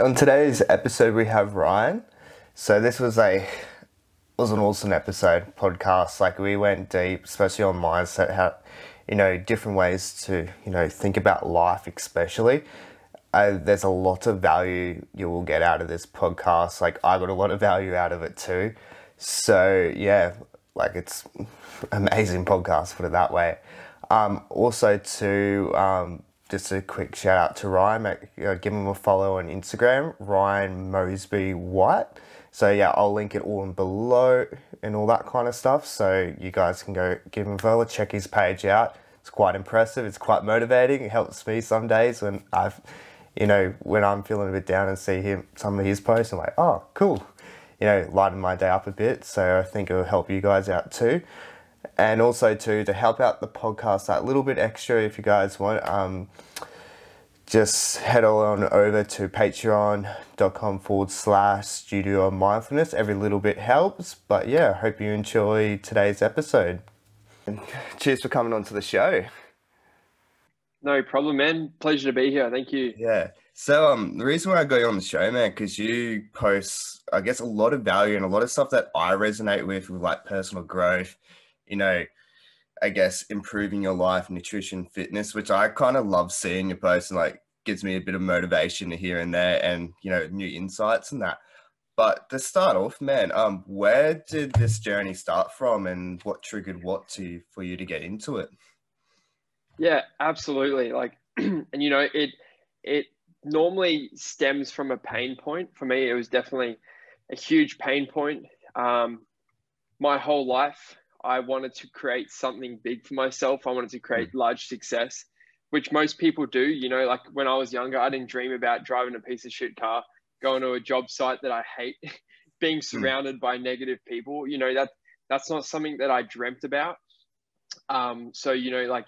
On today's episode, we have Ryan. So this was a was an awesome episode podcast. Like we went deep, especially on mindset, how you know different ways to you know think about life, especially. Uh, there's a lot of value you will get out of this podcast. Like I got a lot of value out of it too. So yeah, like it's amazing podcast. Put it that way. Um, also to um, just a quick shout out to Ryan. Uh, give him a follow on Instagram, Ryan Moresby-White. So yeah, I'll link it all in below and all that kind of stuff. So you guys can go give him a follow, check his page out. It's quite impressive. It's quite motivating. It helps me some days when I've, you know, when I'm feeling a bit down and see him some of his posts. I'm like, oh, cool. You know, lighten my day up a bit. So I think it'll help you guys out too and also too to help out the podcast that little bit extra if you guys want um, just head on over to patreon.com forward slash studio mindfulness. Every little bit helps but yeah hope you enjoy today's episode. And cheers for coming on to the show. No problem man. Pleasure to be here. Thank you. Yeah. So um the reason why i got you on the show man because you post i guess a lot of value and a lot of stuff that i resonate with with like personal growth you know, I guess improving your life, nutrition, fitness, which I kind of love seeing your posts and like gives me a bit of motivation here and there and, you know, new insights and that. But to start off, man, um, where did this journey start from and what triggered what to for you to get into it? Yeah, absolutely. Like and you know, it it normally stems from a pain point. For me, it was definitely a huge pain point. Um, my whole life, I wanted to create something big for myself. I wanted to create mm. large success, which most people do. You know, like when I was younger, I didn't dream about driving a piece of shit car, going to a job site that I hate, being mm. surrounded by negative people. You know, that that's not something that I dreamt about. Um, so you know, like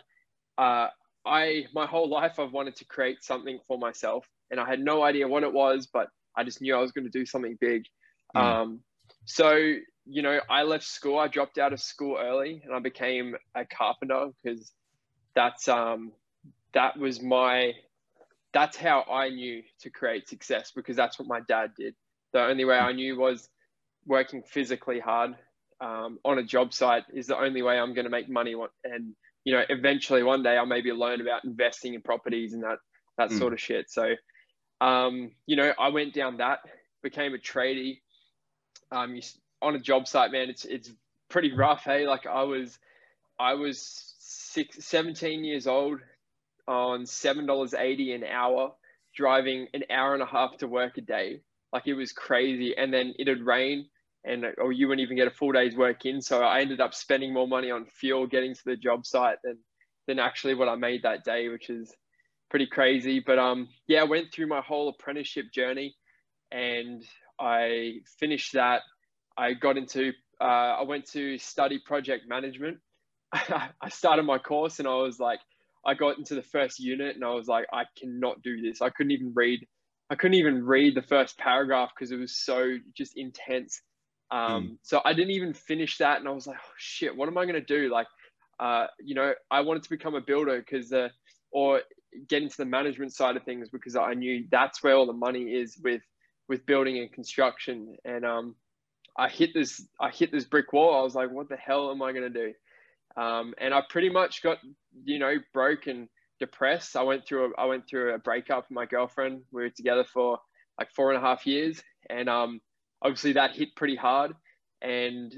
uh, I my whole life I've wanted to create something for myself, and I had no idea what it was, but I just knew I was going to do something big. Mm. Um, so you know, I left school. I dropped out of school early, and I became a carpenter because that's um that was my that's how I knew to create success because that's what my dad did. The only way I knew was working physically hard um, on a job site is the only way I'm going to make money. And you know, eventually one day I'll maybe learn about investing in properties and that that mm. sort of shit. So, um, you know, I went down that, became a tradie. Um, you, on a job site, man, it's it's pretty rough. Hey, like I was, I was six, 17 years old on seven dollars eighty an hour, driving an hour and a half to work a day. Like it was crazy, and then it'd rain, and or you wouldn't even get a full day's work in. So I ended up spending more money on fuel getting to the job site than than actually what I made that day, which is pretty crazy. But um, yeah, I went through my whole apprenticeship journey, and I finished that I got into, uh, I went to study project management. I started my course and I was like, I got into the first unit and I was like, I cannot do this. I couldn't even read, I couldn't even read the first paragraph because it was so just intense. Um, mm. So I didn't even finish that and I was like, oh, shit, what am I going to do? Like, uh, you know, I wanted to become a builder because, uh, or get into the management side of things because I knew that's where all the money is with, with building and construction. And, um, I hit this I hit this brick wall. I was like, what the hell am I gonna do? Um, and I pretty much got you know broke and depressed. I went through a, I went through a breakup with my girlfriend. We were together for like four and a half years, and um, obviously that hit pretty hard. And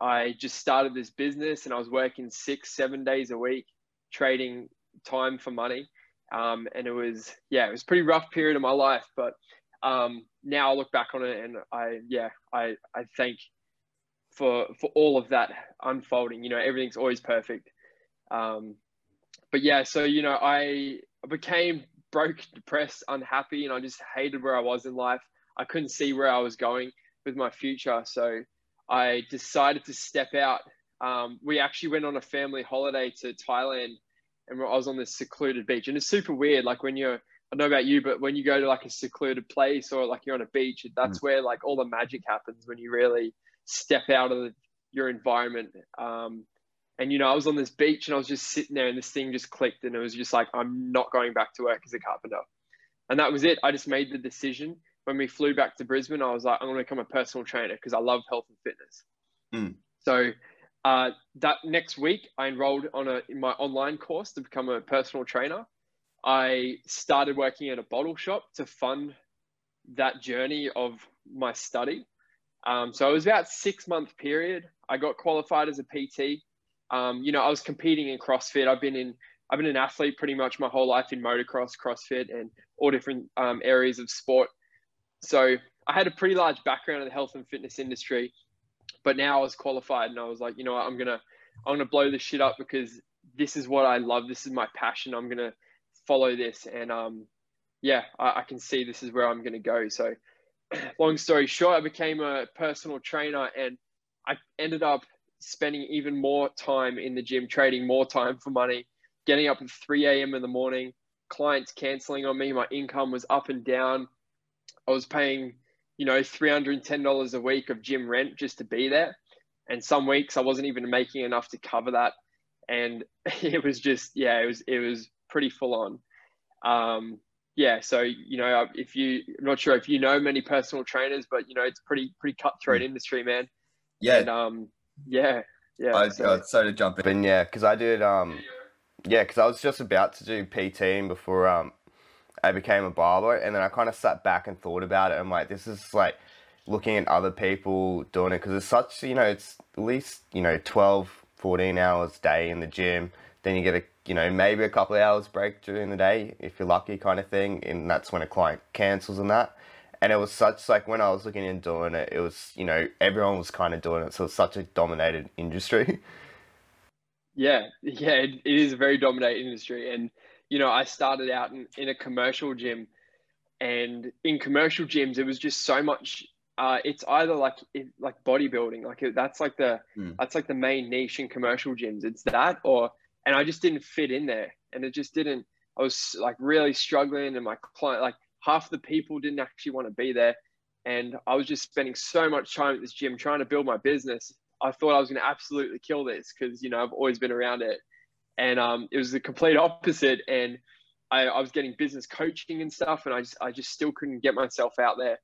I just started this business, and I was working six seven days a week, trading time for money. Um, and it was yeah, it was pretty rough period of my life, but um, now I look back on it and I, yeah, I, I thank for, for all of that unfolding, you know, everything's always perfect. Um, but yeah, so, you know, I became broke, depressed, unhappy, and I just hated where I was in life. I couldn't see where I was going with my future. So I decided to step out. Um, we actually went on a family holiday to Thailand and I was on this secluded beach. And it's super weird. Like when you're I don't know about you, but when you go to like a secluded place or like you're on a beach, that's mm. where like all the magic happens when you really step out of the, your environment. Um, and you know, I was on this beach and I was just sitting there, and this thing just clicked, and it was just like, I'm not going back to work as a carpenter. And that was it. I just made the decision. when we flew back to Brisbane, I was like, I'm going to become a personal trainer because I love health and fitness. Mm. So uh, that next week, I enrolled on a in my online course to become a personal trainer. I started working at a bottle shop to fund that journey of my study. Um, so it was about six month period. I got qualified as a PT. Um, you know, I was competing in CrossFit. I've been in I've been an athlete pretty much my whole life in motocross, CrossFit, and all different um, areas of sport. So I had a pretty large background in the health and fitness industry, but now I was qualified, and I was like, you know what, I'm gonna I'm gonna blow this shit up because this is what I love. This is my passion. I'm gonna follow this, and um, yeah, I, I can see this is where I'm gonna go. So, long story short, I became a personal trainer, and I ended up spending even more time in the gym, trading more time for money, getting up at 3 a.m. in the morning, clients canceling on me, my income was up and down. I was paying, you know, $310 a week of gym rent just to be there. And some weeks I wasn't even making enough to cover that. And it was just, yeah, it was, it was pretty full on. Um, yeah. So, you know, if you, I'm not sure if you know many personal trainers, but you know, it's pretty, pretty cutthroat mm. industry, man. Yeah. And, um, yeah. Yeah. I, so, uh, sorry to jump in. Yeah. Cause I did, um, yeah, because I was just about to do PT before um, I became a barber, and then I kind of sat back and thought about it. I'm like, this is like looking at other people doing it because it's such, you know, it's at least, you know, 12, 14 hours a day in the gym. Then you get a, you know, maybe a couple of hours break during the day if you're lucky, kind of thing. And that's when a client cancels and that. And it was such like when I was looking into doing it, it was, you know, everyone was kind of doing it. So it's such a dominated industry. Yeah, yeah, it, it is a very dominated industry, and you know, I started out in, in a commercial gym, and in commercial gyms, it was just so much. Uh, it's either like it, like bodybuilding, like it, that's like the mm. that's like the main niche in commercial gyms. It's that, or and I just didn't fit in there, and it just didn't. I was like really struggling, and my client, like half the people didn't actually want to be there, and I was just spending so much time at this gym trying to build my business, I thought I was going to absolutely kill this because you know I've always been around it, and um, it was the complete opposite. And I, I, was getting business coaching and stuff, and I just I just still couldn't get myself out there.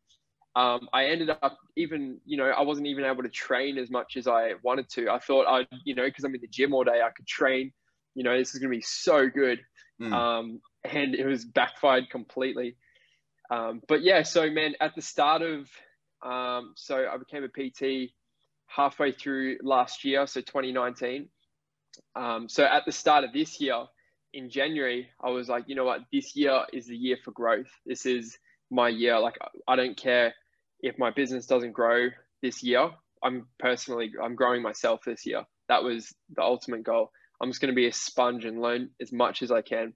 Um, I ended up even you know I wasn't even able to train as much as I wanted to. I thought I'd, you know because I'm in the gym all day I could train. You know this is going to be so good, mm. um, and it was backfired completely. Um, but yeah, so man, at the start of um, so I became a PT halfway through last year, so 2019. Um, so at the start of this year, in January, I was like, you know what, this year is the year for growth. This is my year. Like, I don't care if my business doesn't grow this year. I'm personally, I'm growing myself this year. That was the ultimate goal. I'm just going to be a sponge and learn as much as I can.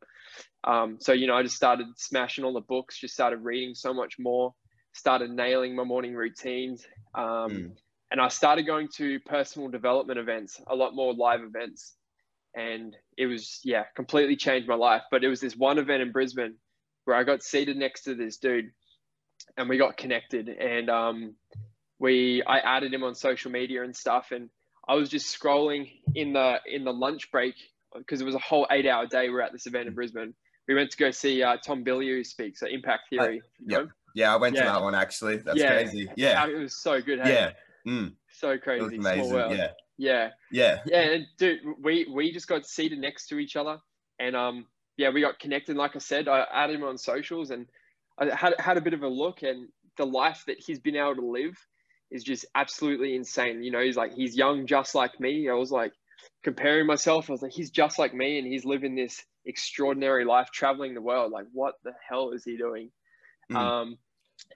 Um, so, you know, I just started smashing all the books, just started reading so much more, started nailing my morning routines. Um, mm and I started going to personal development events, a lot more live events. And it was, yeah, completely changed my life. But it was this one event in Brisbane where I got seated next to this dude and we got connected. And um, we, I added him on social media and stuff. And I was just scrolling in the, in the lunch break because it was a whole eight hour day. We are at this event in Brisbane. We went to go see uh, Tom Bilyeu speak, so Impact Theory. Uh, yeah. Yeah, I went yeah. to that one actually. That's yeah. crazy. Yeah. It was so good. Hey? Yeah. Mm. So crazy. amazing. Yeah. Yeah. Yeah. Yeah. And dude, we we just got seated next to each other, and um, yeah, we got connected. Like I said, I added him on socials, and I had had a bit of a look, and the life that he's been able to live is just absolutely insane. You know, he's like he's young, just like me. I was like comparing myself. I was like, he's just like me, and he's living this extraordinary life, traveling the world. Like, what the hell is he doing? Mm. Um,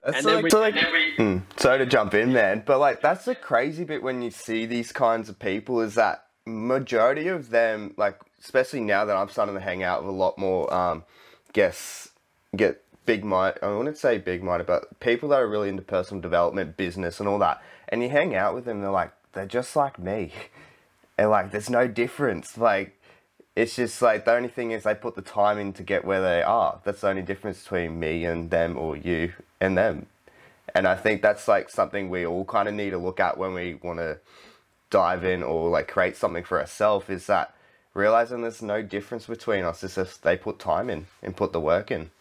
that's and like, we, so like we... mm, sorry to jump in, man, but like that's the crazy bit when you see these kinds of people is that majority of them, like especially now that I'm starting to hang out with a lot more, um, guess get big mind. I wouldn't say big minded, but people that are really into personal development, business, and all that. And you hang out with them, they're like they're just like me, and like there's no difference. Like it's just like the only thing is they put the time in to get where they are. That's the only difference between me and them or you and them. And I think that's like something we all kind of need to look at when we want to dive in or like create something for ourselves is that realizing there's no difference between us. It's just they put time in and put the work in.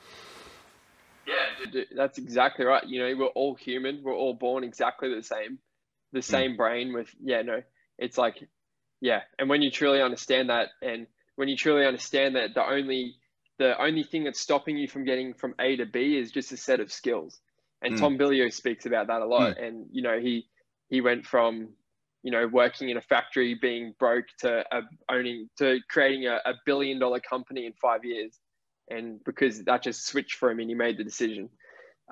That's exactly right. You know, we're all human. We're all born exactly the same, the hmm. same mm. brain with, yeah, no, it's like, yeah. And when you truly understand that, and when you truly understand that the only, the only thing that's stopping you from getting from A to B is just a set of skills. And mm. Tom Bilyeu speaks about that a lot. Mm. And, you know, he, he went from, you know, working in a factory, being broke to uh, owning, to creating a, a billion dollar company in five years and because that just switched for him and he made the decision.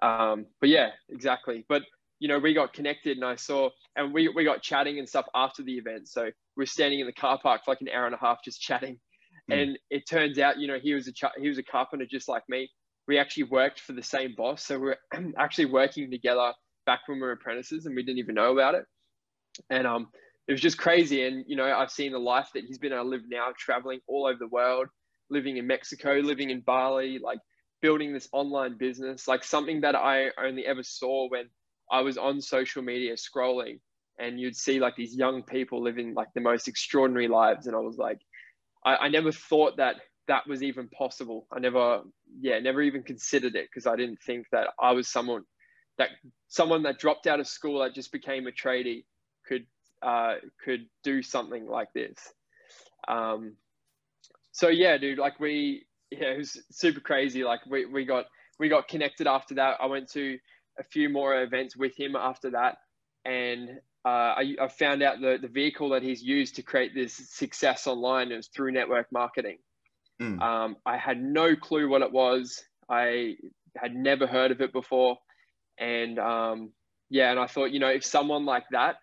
Um, but yeah, exactly. But you know, we got connected and I saw, and we, we got chatting and stuff after the event. So we are standing in the car park for like an hour and a half just chatting. Mm. And it turns out, you know, he was a he was a carpenter just like me. We actually worked for the same boss, so we we're actually working together back when we were apprentices, and we didn't even know about it. And um, it was just crazy. And you know, I've seen the life that he's been able to live now, traveling all over the world living in Mexico, living in Bali, like building this online business, like something that I only ever saw when I was on social media scrolling and you'd see like these young people living like the most extraordinary lives. And I was like, I, I never thought that that was even possible. I never, yeah, never even considered it because I didn't think that I was someone that someone that dropped out of school that just became a tradie could uh, could do something like this. Um, so yeah, dude, like we, yeah, it was super crazy. Like we, we got, we got connected after that. I went to a few more events with him after that. And uh, I, I, found out the, the vehicle that he's used to create this success online is through network marketing. Mm. Um, I had no clue what it was. I had never heard of it before. And um, yeah, and I thought, you know, if someone like that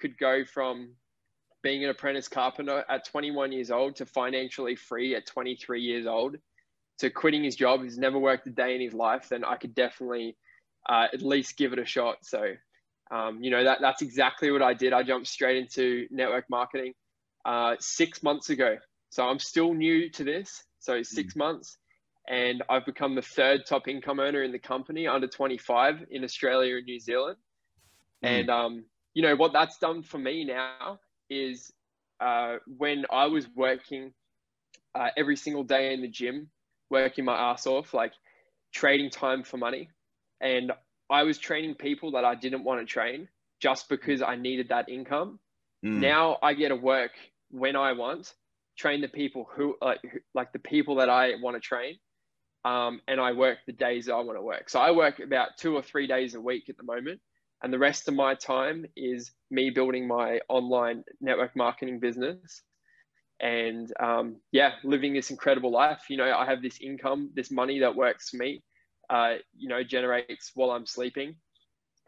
could go from being an apprentice carpenter at 21 years old to financially free at 23 years old to quitting his job, he's never worked a day in his life, then I could definitely uh, at least give it a shot. So, um, you know, that, that's exactly what I did. I jumped straight into network marketing uh, six months ago. So I'm still new to this. So six mm. months. And I've become the third top income earner in the company under 25 in Australia and New Zealand. Mm. And, um, you know, what that's done for me now is uh, when I was working uh, every single day in the gym, working my ass off, like trading time for money. And I was training people that I didn't want to train just because I needed that income. Mm. Now I get to work when I want, train the people who like, like the people that I want to train. Um, and I work the days I want to work. So I work about two or three days a week at the moment. And the rest of my time is me building my online network marketing business and um, yeah, living this incredible life. You know, I have this income, this money that works for me, uh, you know, generates while I'm sleeping.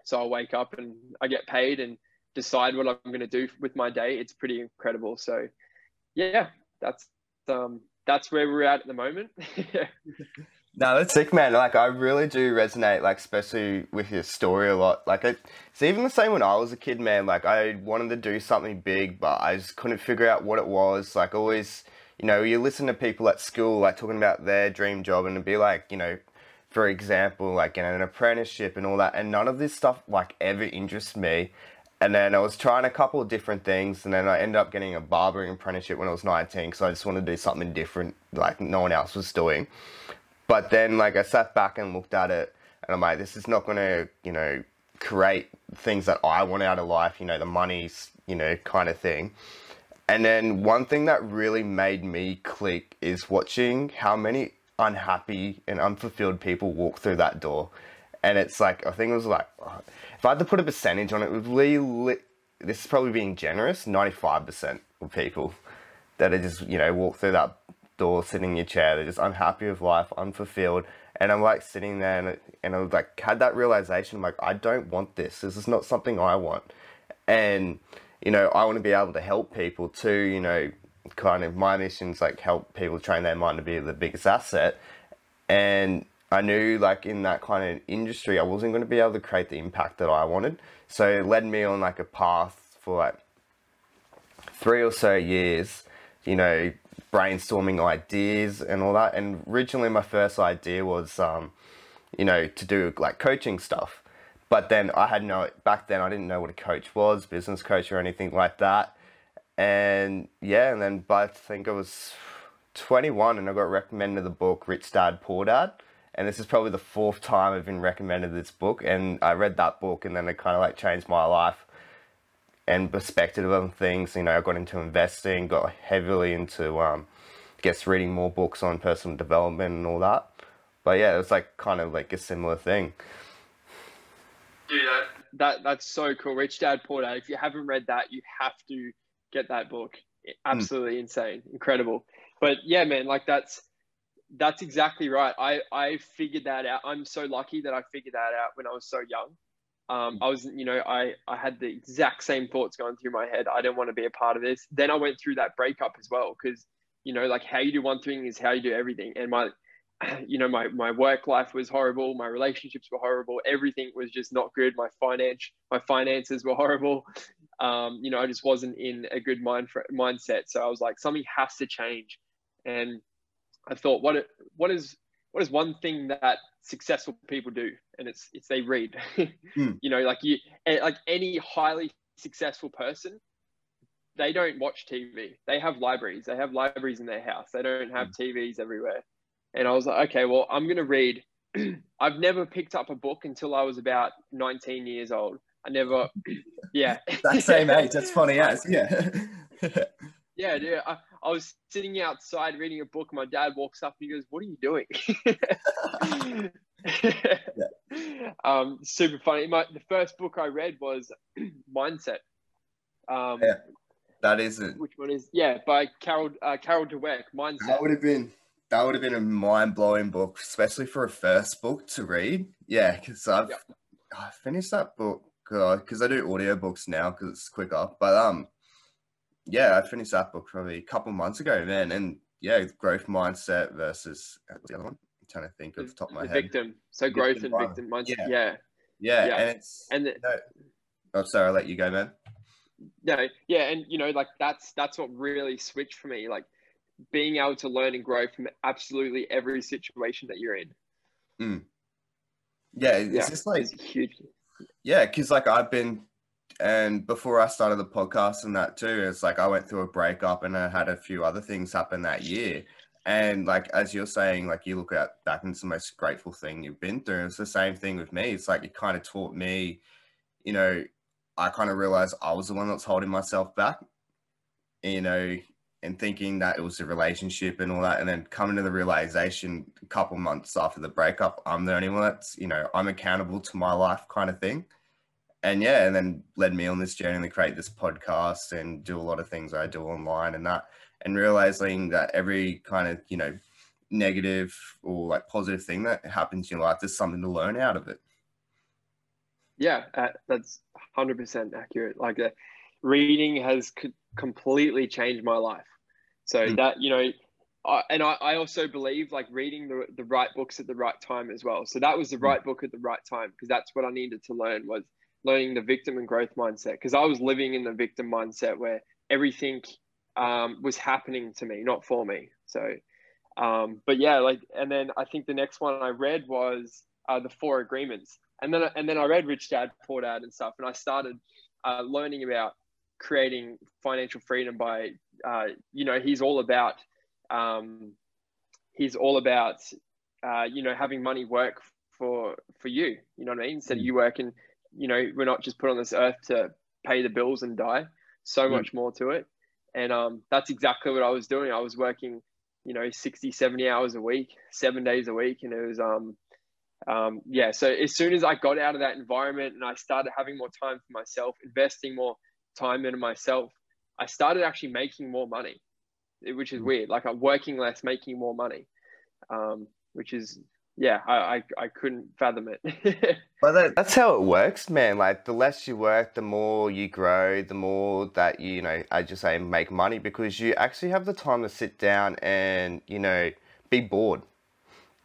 So I wake up and I get paid and decide what I'm going to do with my day. It's pretty incredible. So yeah, that's um, that's where we're at at the moment. No, that's sick, man. Like, I really do resonate, like, especially with your story a lot. Like, it, it's even the same when I was a kid, man. Like, I wanted to do something big, but I just couldn't figure out what it was. Like, always, you know, you listen to people at school, like, talking about their dream job, and it'd be like, you know, for example, like, in an apprenticeship and all that, and none of this stuff, like, ever interests me. And then I was trying a couple of different things, and then I ended up getting a barbering apprenticeship when I was 19 because I just wanted to do something different, like no one else was doing. But then, like, I sat back and looked at it, and I'm like, this is not going to, you know, create things that I want out of life, you know, the money's, you know, kind of thing. And then one thing that really made me click is watching how many unhappy and unfulfilled people walk through that door. And it's like, I think it was like, if I had to put a percentage on it, it would really, this is probably being generous, 95% of people that are just, you know, walk through that door, sitting in your chair. They're just unhappy with life, unfulfilled. And I'm like sitting there and, and I like, had that realization, I'm like, I don't want this. This is not something I want. And, you know, I want to be able to help people too, you know, kind of my mission's like help people train their mind to be the biggest asset. And I knew like in that kind of industry, I wasn't going to be able to create the impact that I wanted. So it led me on like a path for like three or so years, you know, brainstorming ideas and all that. And originally, my first idea was, um, you know, to do like coaching stuff. But then I had no, back then I didn't know what a coach was, business coach or anything like that. And yeah, and then, I think I was 21 and I got recommended the book Rich Dad Poor Dad. and this is probably the fourth time I've been recommended this book. And I read that book, and then it kind of like changed my life and perspective on things. You know, I got into investing, got heavily into, um, I guess, reading more books on personal development and all that. But yeah, it was like kind of like a similar thing. Dude, that, that that's so cool. Rich Dad Poor Dad. If you haven't read that, you have to get that book. Hmm. Absolutely mm. insane, incredible. But yeah, man, like that's that's exactly right. I I figured that out. I'm so lucky that I figured that out when I was so young. Um, I was, you know, I, I had the exact same thoughts going through my head. I didn't want to be a part of this. Then I went through that breakup as well because, you know, like how you do one thing is how you do everything. And my, you know, my, my work life was horrible. My relationships were horrible. Everything was just not good. My finance, my finances were horrible. Um, you know, I just wasn't in a good mind for, mindset. So I was like, something has to change. And I thought, what, what is, what is one thing that successful people do? And it's, it's they read, mm. you know, like you, like any highly successful person, they don't watch TV. They have libraries. They have libraries in their house. They don't have mm. TVs everywhere. And I was like, okay, well, I'm going to read. I've never picked up a book until I was about 19 years old. I never, yeah. that same age. That's funny as, yeah. yeah, yeah. I, I was sitting outside reading a book. My dad walks up and he goes, "What are you doing?" yeah. um, super funny. My the first book I read was Mindset. Um, yeah, that isn't. Which one is? Yeah, by Carol uh, Carol Dweck. Mindset. That would have been that would have been a mind blowing book, especially for a first book to read. Yeah, because I've. I finished that book because uh, I do audiobooks now because it's quicker. But um, yeah, I finished that book probably a couple months ago, man. And yeah, growth mindset versus the other one. I'm trying to think of the top of my the head. Victim. So growth and victim mindset. Yeah. yeah. Yeah. yeah. And it's and the, no, oh sorry, I'll let you go, man. No, yeah, and you know, like that's that's what really switched for me. Like being able to learn and grow from absolutely every situation that you're in. Mm. Yeah, it's yeah, just like it's huge. Yeah, because like I've been and before I started the podcast and that too, it's like I went through a breakup and I had a few other things happen that year. And like as you're saying, like you look at back and it's the most grateful thing you've been through. It's the same thing with me. It's like it kind of taught me, you know, I kind of realized I was the one that's holding myself back, you know, and thinking that it was a relationship and all that, and then coming to the realization a couple months after the breakup, I'm the only one that's, you know, I'm accountable to my life kind of thing and yeah, and then led me on this journey to create this podcast and do a lot of things I do online and that, and realizing that every kind of you know negative or like positive thing that happens in your life, there's something to learn out of it. Yeah, uh, that's hundred percent accurate. Like uh, reading has c- completely changed my life. So mm. that you know, I, and I, I also believe like reading the the right books at the right time as well. So that was the mm. right book at the right time because that's what I needed to learn was learning the victim and growth mindset because I was living in the victim mindset where everything um, was happening to me, not for me. So, um, but yeah, like, and then I think the next one I read was uh, the Four Agreements, and then and then I read Rich Dad Poor Dad and stuff, and I started uh, learning about creating financial freedom by, uh, you know, he's all about, um, he's all about, uh, you know, having money work for for you. You know what I mean? Instead of mm. you working you know, we're not just put on this earth to pay the bills and die. So mm. much more to it. And um, that's exactly what I was doing. I was working, you know, 60, 70 hours a week, seven days a week. And it was, um, um, yeah. So as soon as I got out of that environment and I started having more time for myself, investing more time into myself, I started actually making more money, which is mm. weird. Like I'm working less, making more money, um, which is yeah, I, I, I couldn't fathom it. but that, that's how it works, man. Like the less you work, the more you grow, the more that you, you know, I just say make money because you actually have the time to sit down and, you know, be bored.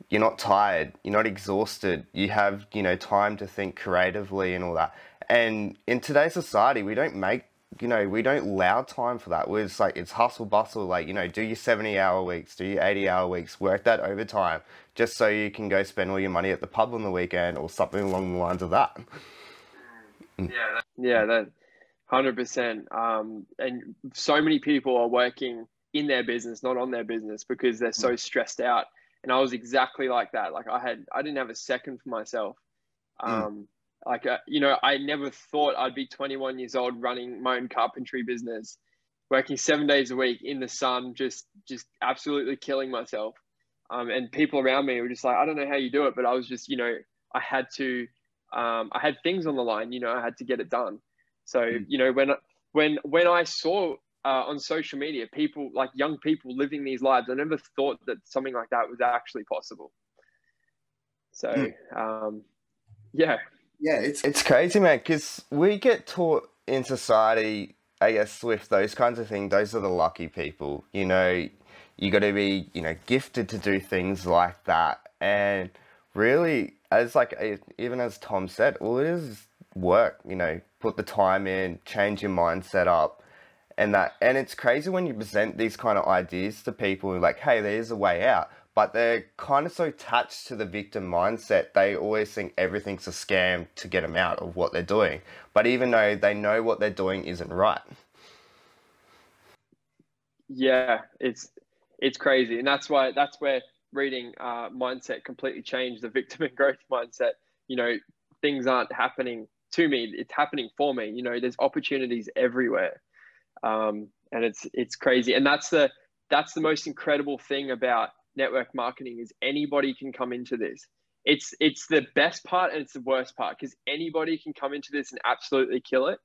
You're not tired, you're not exhausted. You have, you know, time to think creatively and all that. And in today's society, we don't make you know, we don't allow time for that. We're just like, it's hustle bustle, like, you know, do your 70 hour weeks, do your 80 hour weeks, work that overtime, just so you can go spend all your money at the pub on the weekend or something along the lines of that. Yeah, that, yeah, that 100%. Um, and so many people are working in their business, not on their business, because they're so stressed out and I was exactly like that. Like I had, I didn't have a second for myself. Hmm. Um, mm. Like uh, you know, I never thought I'd be 21 years old running my own carpentry business, working seven days a week in the sun, just just absolutely killing myself. Um, and people around me were just like, I don't know how you do it, but I was just, you know, I had to, um, I had things on the line. You know, I had to get it done. So mm. you know, when when when I saw uh, on social media, people like young people living these lives. I never thought that something like that was actually possible. So, mm. um, yeah, yeah, it's it's crazy, man. Because we get taught in society, I guess, with those kinds of things. Those are the lucky people. You know, you got to be, you know, gifted to do things like that, and really, as like even as Tom said, all it is work. You know, put the time in, change your mindset up and that and it's crazy when you present these kind of ideas to people like hey there's a way out but they're kind of so attached to the victim mindset they always think everything's a scam to get them out of what they're doing. But even though they know what they're doing isn't right. Yeah it's it's crazy. And that's why that's where reading uh, mindset completely changed the victim and growth mindset. You know things aren't happening to me it's happening for me. You know there's opportunities everywhere. Um, and it's it's crazy. And that's the that's the most incredible thing about network marketing is anybody can come into this. It's it's the best part and it's the worst part because anybody can come into this and absolutely kill it.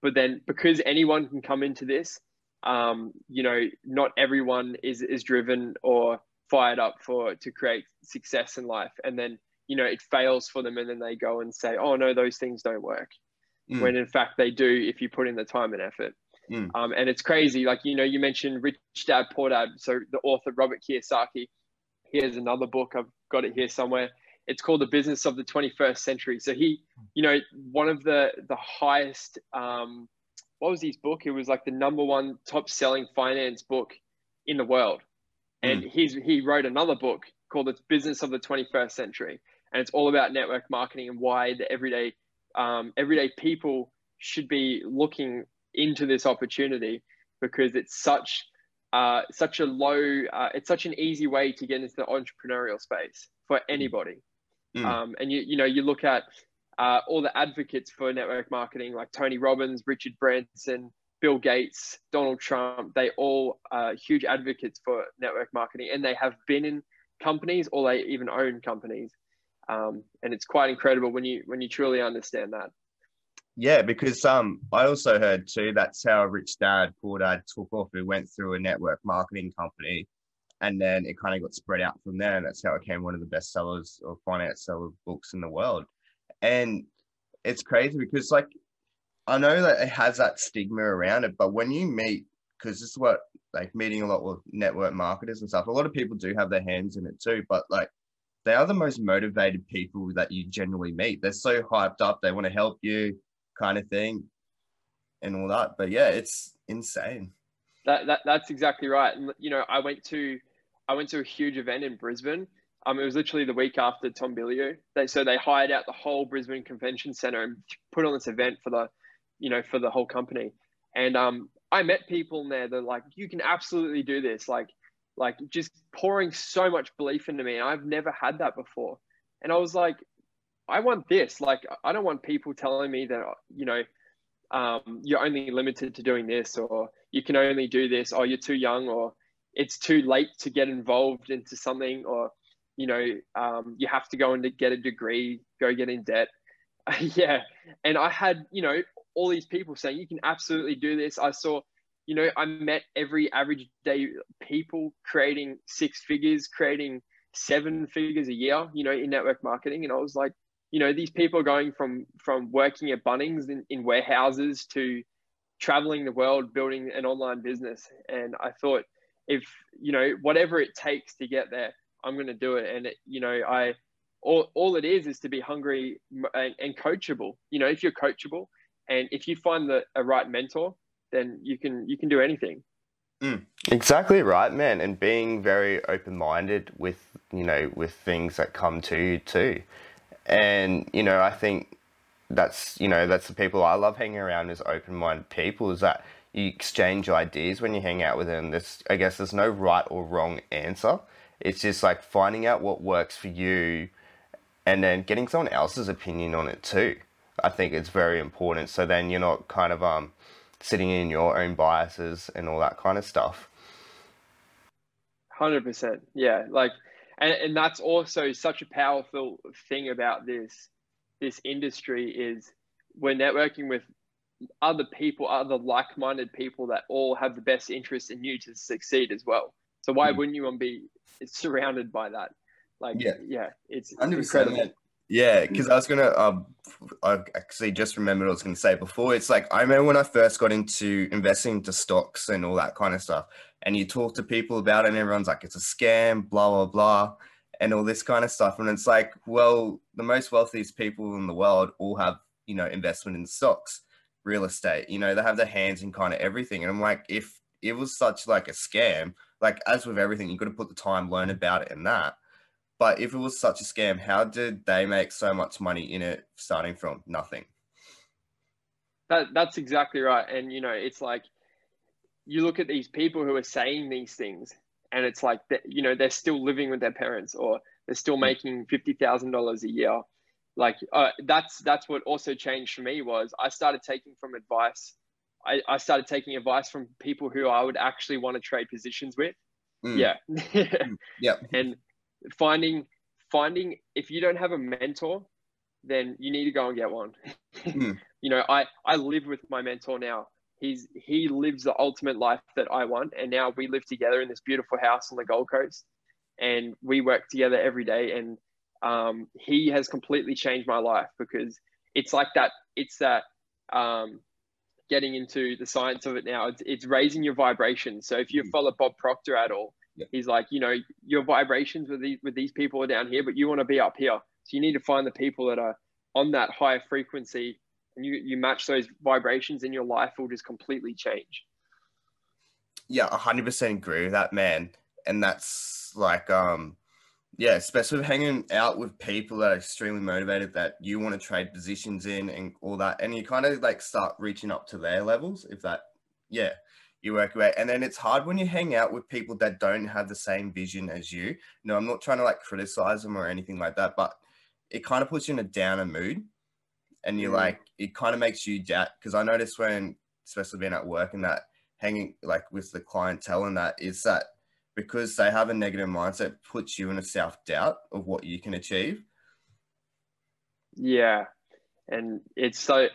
But then because anyone can come into this, um, you know, not everyone is is driven or fired up for to create success in life. And then you know it fails for them, and then they go and say, "Oh no, those things don't work." Mm. When in fact they do if you put in the time and effort. Mm. Um, and it's crazy. Like, you know, you mentioned Rich Dad, Poor Dad. So the author, Robert Kiyosaki, here's another book. I've got it here somewhere. It's called The Business of the 21st Century. So he, you know, one of the, the highest, um, what was his book? It was like the number one top selling finance book in the world. And mm. he's, he wrote another book called The Business of the 21st Century. And it's all about network marketing and why the everyday, um, everyday people should be looking into this opportunity because it's such uh, such a low, uh, it's such an easy way to get into the entrepreneurial space for anybody. Mm. Um, and you, you know, you look at uh, all the advocates for network marketing, like Tony Robbins, Richard Branson, Bill Gates, Donald Trump. They all are huge advocates for network marketing, and they have been in companies or they even own companies. Um, and it's quite incredible when you when you truly understand that. Yeah, because um, I also heard too that's how Rich Dad Poor Dad took off. He went through a network marketing company, and then it kind of got spread out from there, and that's how it became one of the best sellers or finance seller books in the world. And it's crazy because like I know that it has that stigma around it, but when you meet, because this is what like meeting a lot with network marketers and stuff, a lot of people do have their hands in it too, but like they are the most motivated people that you generally meet. They're so hyped up, they want to help you kind of thing and all that. But yeah, it's insane. That, that that's exactly right. You know, I went to I went to a huge event in Brisbane. Um, it was literally the week after Tom Bilyeu. They so they hired out the whole Brisbane Convention Center and put on this event for the, you know, for the whole company. And um, I met people in there that like, you can absolutely do this. Like, like just pouring so much belief into me. And I've never had that before. And I was like, I want this. Like, I don't want people telling me that, you know, um, you're only limited to doing this, or you can only do this, or you're too young, or it's too late to get involved into something, or, you know, um, you have to go and get a degree, go get in debt. yeah. And I had, you know, all these people saying, you can absolutely do this. I saw, you know, I met every average day people creating six figures, creating seven figures a year, you know, in network marketing. And I was like, you know these people going from from working at bunnings in, in warehouses to traveling the world building an online business. And i thought if you know whatever it takes to get there i'm going to do it. And it, you know i all, all it is is to be hungry and, and coachable. You know if you're coachable and if you find the a right mentor then you can you can do anything. Mm, exactly right man. And being very open-minded with you know with things that come to you too and, you know, I think that's, you know, that's the people I love hanging around as open minded people is that you exchange ideas when you hang out with them. There's, I guess there's no right or wrong answer. it's just like finding out what works for you and then getting someone else's opinion on it too. I think it's very important. So then you're not kind of um, sitting in your own biases and all that kind of stuff. Hundred percent, yeah. Like, and, and that's also such a powerful thing about this this industry is we're networking with other people, other like-minded people that all have the best interest in you to succeed as well. So why mm. wouldn't you want to be surrounded by that? Like, yeah, yeah it's, it's incredible. Yeah, because I was gonna, um, I actually just remembered what I was gonna say before. It's like I remember when I first got into investing into stocks and all that kind of stuff, and you talk to people about it, and everyone's like, "It's a scam," blah blah blah, and all this kind of stuff. And it's like, well, the most wealthiest people in the world all have, you know, investment in stocks, real estate. You know, they have their hands in kind of everything. And I'm like, if it was such like a scam, like as with everything, you've got to put the time, learn about it, and that but if it was such a scam, how did they make so much money in it starting from nothing? That that's exactly right. And you know, it's like you look at these people who are saying these things and it's like that, you know, they're still living with their parents or they're still mm. making fifty thousand dollars a year. Like uh, that's that's what also changed for me was I started taking from advice. I, I started taking advice from people who I would actually want to trade positions with. Mm. Yeah. mm. Yeah. And finding finding if you don't have a mentor then you need to go and get one mm. you know i i live with my mentor now he's he lives the ultimate life that i want and now we live together in this beautiful house on the gold coast and we work together every day and um, he has completely changed my life because it's like that it's that um, getting into the science of it now it's, it's raising your vibration so if you hmm. follow bob proctor at all yeah. He's like, you know, your vibrations with these with these people are down here, but you want to be up here. So you need to find the people that are on that higher frequency and you, you match those vibrations and your life will just completely change. Yeah, hundred percent agree with that, man. And that's like um yeah, especially hanging out with people that are extremely motivated that you want to trade positions in and all that. And you kind of like start reaching up to their levels if that yeah you work away. And then it's hard when you hang out with people that don't have the same vision as you. No, I'm not trying to like criticize them or anything like that, but it kind of puts you in a downer mood. And you're mm. like, it kind of makes you doubt. Because I noticed when, especially being at work and that, hanging like with the clientele and that, is that because they have a negative mindset, puts you in a self doubt of what you can achieve. Yeah. And it's so,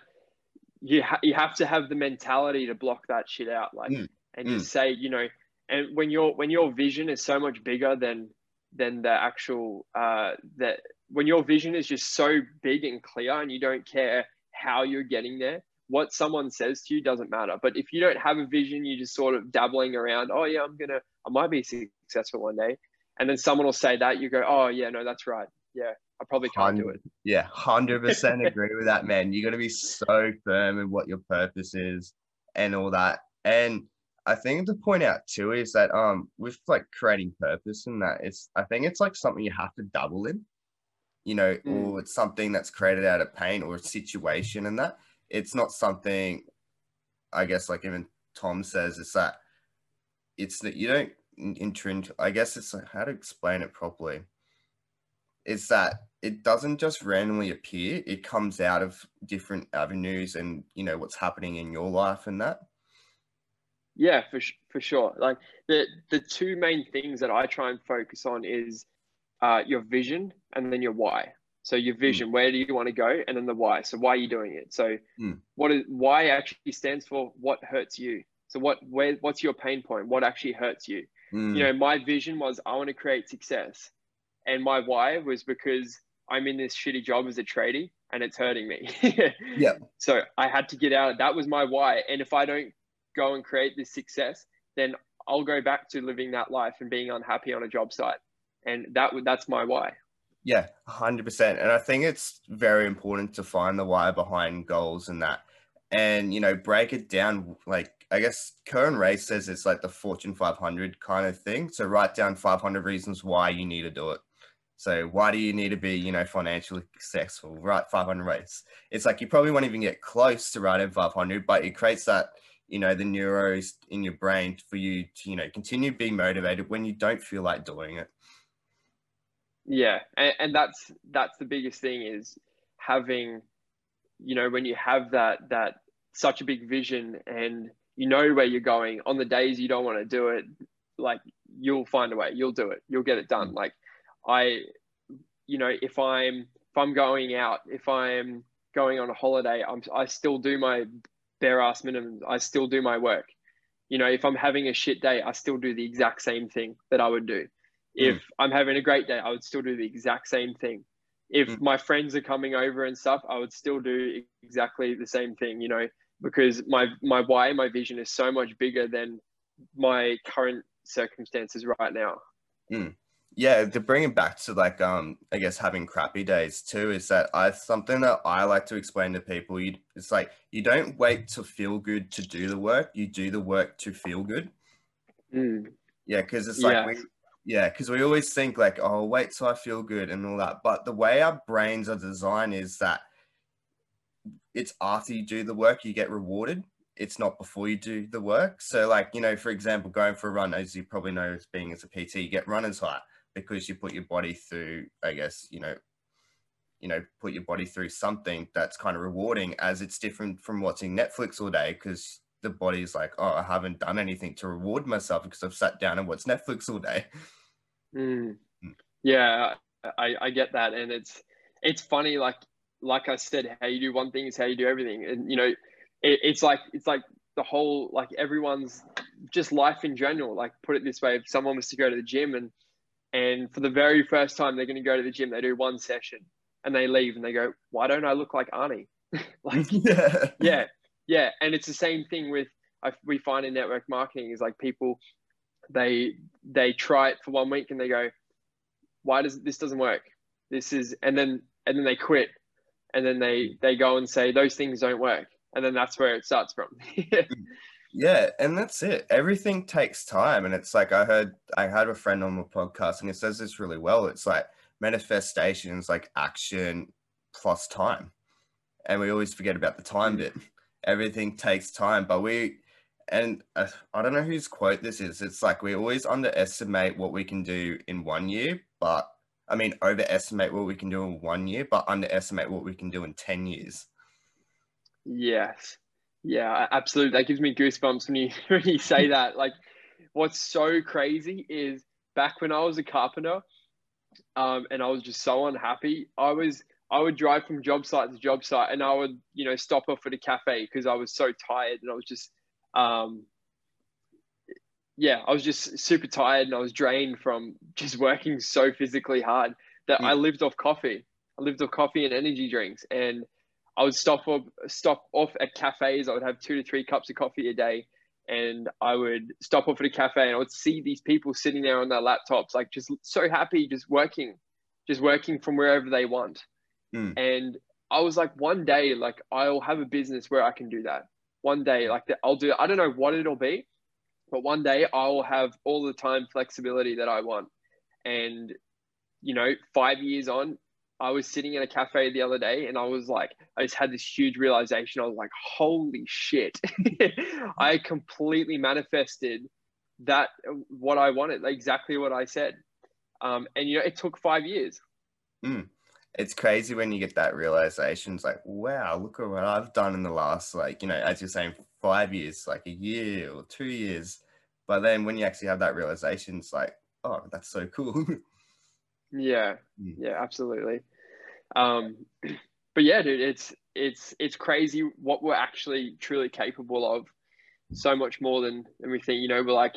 you ha- you have to have the mentality to block that shit out, like, mm. and mm. just say, you know, and when your when your vision is so much bigger than than the actual uh, that when your vision is just so big and clear, and you don't care how you're getting there, what someone says to you doesn't matter. But if you don't have a vision, you're just sort of dabbling around. Oh yeah, I'm gonna, I might be successful one day, and then someone will say that you go, oh yeah, no, that's right. Yeah, I probably can't do it. Yeah, hundred percent agree with that, man. You got to be so firm in what your purpose is and all that. And I think to point out too is that um with like creating purpose and that it's I think it's like something you have to double in, you know, mm. or it's something that's created out of pain or a situation and that it's not something. I guess like even Tom says, it's that it's that you don't intrinsic. I guess it's like how to explain it properly. It's that it doesn't just randomly appear it comes out of different avenues and you know what's happening in your life and that yeah for, for sure like the the two main things that i try and focus on is uh, your vision and then your why so your vision mm. where do you want to go and then the why so why are you doing it so mm. what is why actually stands for what hurts you so what where what's your pain point what actually hurts you mm. you know my vision was i want to create success and my why was because I'm in this shitty job as a tradie and it's hurting me. yeah. So I had to get out. That was my why. And if I don't go and create this success, then I'll go back to living that life and being unhappy on a job site. And that that's my why. Yeah, 100%. And I think it's very important to find the why behind goals and that. And, you know, break it down. Like, I guess Kerwin Rae says it's like the Fortune 500 kind of thing. So write down 500 reasons why you need to do it. So why do you need to be, you know, financially successful? Right, 500 rates. It's like you probably won't even get close to writing 500, but it creates that, you know, the neuros in your brain for you to, you know, continue being motivated when you don't feel like doing it. Yeah, and, and that's that's the biggest thing is having, you know, when you have that that such a big vision and you know where you're going on the days you don't want to do it, like you'll find a way, you'll do it, you'll get it done. Mm. Like I, you know, if I'm if I'm going out, if I'm going on a holiday, I'm I still do my bare ass minimum. I still do my work. You know, if I'm having a shit day, I still do the exact same thing that I would do. If mm. I'm having a great day, I would still do the exact same thing. If mm. my friends are coming over and stuff, I would still do exactly the same thing, you know, because my my why, my vision is so much bigger than my current circumstances right now. Mm yeah to bring it back to like um i guess having crappy days too is that i something that i like to explain to people you it's like you don't wait to feel good to do the work you do the work to feel good mm. yeah because it's like yeah. we yeah because we always think like oh wait till i feel good and all that but the way our brains are designed is that it's after you do the work you get rewarded. It's not before you do the work. So like you know for example going for a run as you probably know as being as a pt you get runner's high because you put your body through, I guess, you know, you know, put your body through something that's kind of rewarding as it's different from watching Netflix all day because the body's like, oh, I haven't done anything to reward myself because I've sat down and watched Netflix all day. Mm. Yeah, I, I get that. And it's, it's funny. Like, like I said, how you do one thing is how you do everything. And, you know, it, it's like, it's like the whole, like everyone's just life in general. Like put it this way, if someone was to go to the gym and and for the very first time they're going to go to the gym they do one session and they leave and they go why don't i look like arnie like yeah yeah yeah and it's the same thing with we find in network marketing is like people they they try it for one week and they go why does this doesn't work this is and then and then they quit and then they they go and say those things don't work and then that's where it starts from Yeah, and that's it. Everything takes time. And it's like I heard I had a friend on the podcast and he says this really well. It's like manifestations like action plus time. And we always forget about the time mm. bit. Everything takes time, but we and uh, I don't know whose quote this is. It's like we always underestimate what we can do in one year, but I mean overestimate what we can do in one year, but underestimate what we can do in 10 years. Yes. Yeah, absolutely. That gives me goosebumps when you when you say that. Like, what's so crazy is back when I was a carpenter, um, and I was just so unhappy. I was I would drive from job site to job site, and I would you know stop off at a cafe because I was so tired, and I was just um, yeah, I was just super tired, and I was drained from just working so physically hard that mm. I lived off coffee. I lived off coffee and energy drinks, and I would stop off, stop off at cafes. I would have two to three cups of coffee a day, and I would stop off at a cafe and I would see these people sitting there on their laptops, like just so happy, just working, just working from wherever they want. Mm. And I was like, one day, like I'll have a business where I can do that. One day, like I'll do. I don't know what it'll be, but one day I'll have all the time flexibility that I want. And you know, five years on, I was sitting in a cafe the other day and I was like, I just had this huge realization. I was like, holy shit. I completely manifested that what I wanted, exactly what I said. Um, and you know, it took five years. Mm. It's crazy when you get that realization. It's like, wow, look at what I've done in the last, like, you know, as you're saying, five years, like a year or two years. But then when you actually have that realization, it's like, oh, that's so cool. yeah. Mm. Yeah, absolutely. Um, but yeah, dude, it's it's it's crazy what we're actually truly capable of. So much more than than we think. You know, we're like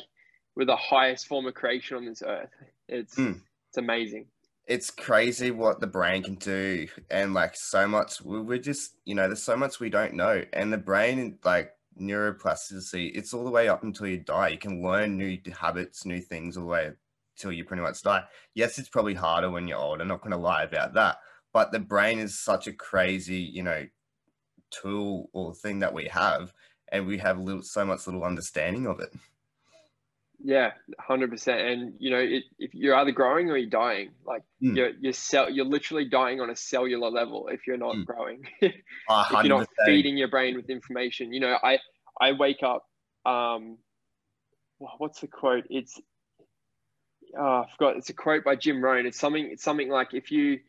we're the highest form of creation on this earth. It's mm. it's amazing. It's crazy what the brain can do, and like so much. We're just you know, there's so much we don't know, and the brain like neuroplasticity. It's all the way up until you die. You can learn new habits, new things all the way till you pretty much die. Yes, it's probably harder when you're old. I'm not going to lie about that but the brain is such a crazy you know tool or thing that we have and we have little so much little understanding of it yeah 100% and you know it, if you're either growing or you're dying like mm. you're you're cell you're literally dying on a cellular level if you're not mm. growing if you're not feeding your brain with information you know i i wake up um what's the quote it's oh, I forgot. It's a quote by Jim Rohn. It's something. It's something like if you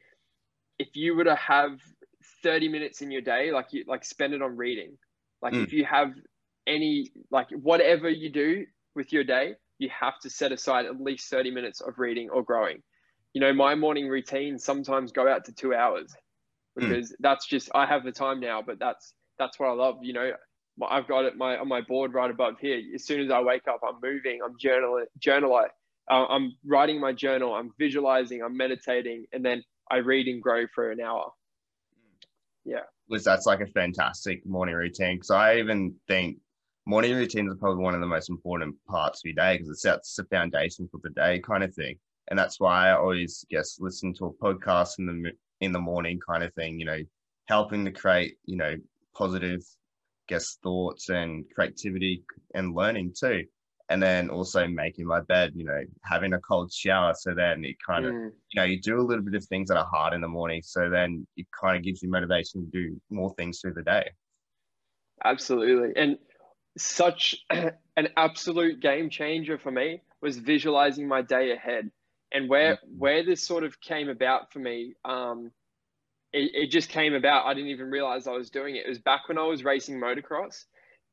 if you were to have 30 minutes in your day, like you like spend it on reading. Like mm. if you have any like whatever you do with your day, you have to set aside at least 30 minutes of reading or growing. You know, my morning routine sometimes go out to two hours hmm. because mm. that's just I have the time now, but that's that's what I love. You know, I've got it my on my board right above here. As soon as I wake up, I'm moving, I'm journaling, journaling, uh, I'm writing my journal, I'm visualizing, I'm meditating, and then I read and grow for an hour. Yeah, was that's like a fantastic morning routine because I even think morning routines are probably one of the most important parts of your day because it sets the foundation for the day kind of thing. And that's why I always guess listen to a podcast in the in the morning kind of thing, you know, helping to create, you know, positive guess thoughts and creativity and learning too. And then also making my bed, you know, having a cold shower. So then it kind of, mm. you know, you do a little bit of things that are hard in the morning. So then it kind of gives you motivation to do more things through the day. Absolutely. And such an absolute game changer for me was visualizing my day ahead. And where where this sort of came about for me um, it, it just came about. I didn't even realize i was doing it. It was back when i was racing motocross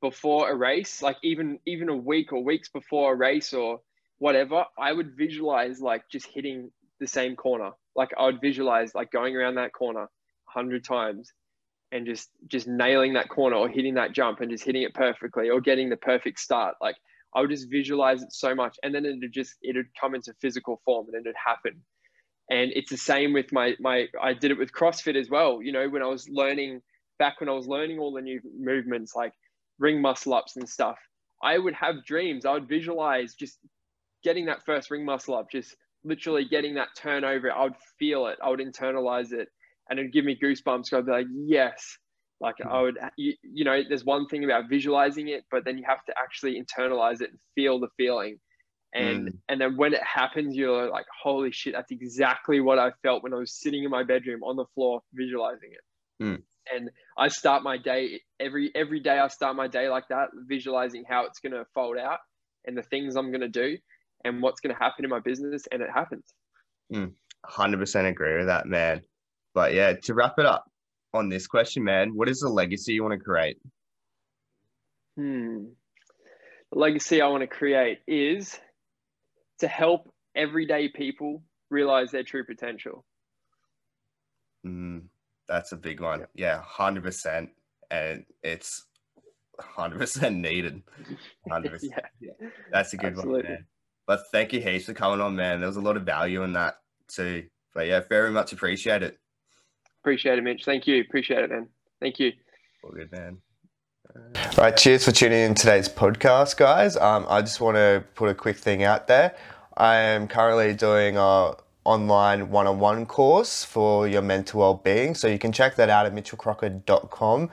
before a race like even even a week or weeks before a race or whatever i would visualize like just hitting the same corner. Like i would visualize like going around that corner 100 times and just just nailing that corner or hitting that jump and just hitting it perfectly or getting the perfect start. Like i would just visualize it so much and then it would just it would come into physical form and it would happen. And it's the same with my my i did it with crossfit as well you know when i was learning back when i was learning all the new movements like ring muscle ups and stuff i would have dreams. I would visualize just getting that first ring muscle up just literally getting that turnover i would feel it. I would internalize it and it'd give me goosebumps. So I'd be like, yes. Like I would, you, you know, there's one thing about visualizing it, but then you have to actually internalize it and feel the feeling. And mm. and then when it happens, you're like, holy shit, that's exactly what I felt when I was sitting in my bedroom on the floor visualizing it. Mm. And I start my day every every day. I start my day like that, visualizing how it's gonna fold out and the things I'm gonna do and what's gonna happen in my business, and it happens. Mm. 100% agree with that, man. But yeah, to wrap it up on this question, man, what is the legacy you want to create? Hmm. The legacy I want to create is to help everyday people realize their true potential. Mm, that's a big one. Yeah, 100%. And it's 100% needed. 100%. yeah. yeah. That's a good Absolutely. one, man. But thank you heaps for coming on, man. There was a lot of value in that too. But yeah, very much appreciate it. Appreciate it, Mitch. Thank you. Appreciate it, man. Thank you. All good, man. All right, cheers for tuning in today's podcast, guys. Um, I just want to put a quick thing out there. I am currently doing a online one-on-one course for your mental well-being, so you can check that out at mitchellcrocker.com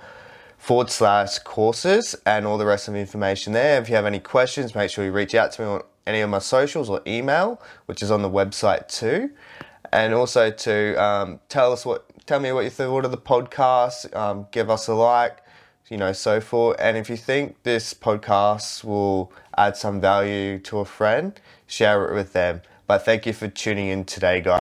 forward slash courses and all the rest of the information there. If you have any questions, make sure you reach out to me on any of my socials or email, which is on the website too. And also to um, tell us what tell me what you thought of the podcast. Um, give us a like, you know, so forth. And if you think this podcast will add some value to a friend, share it with them. But thank you for tuning in today, guys.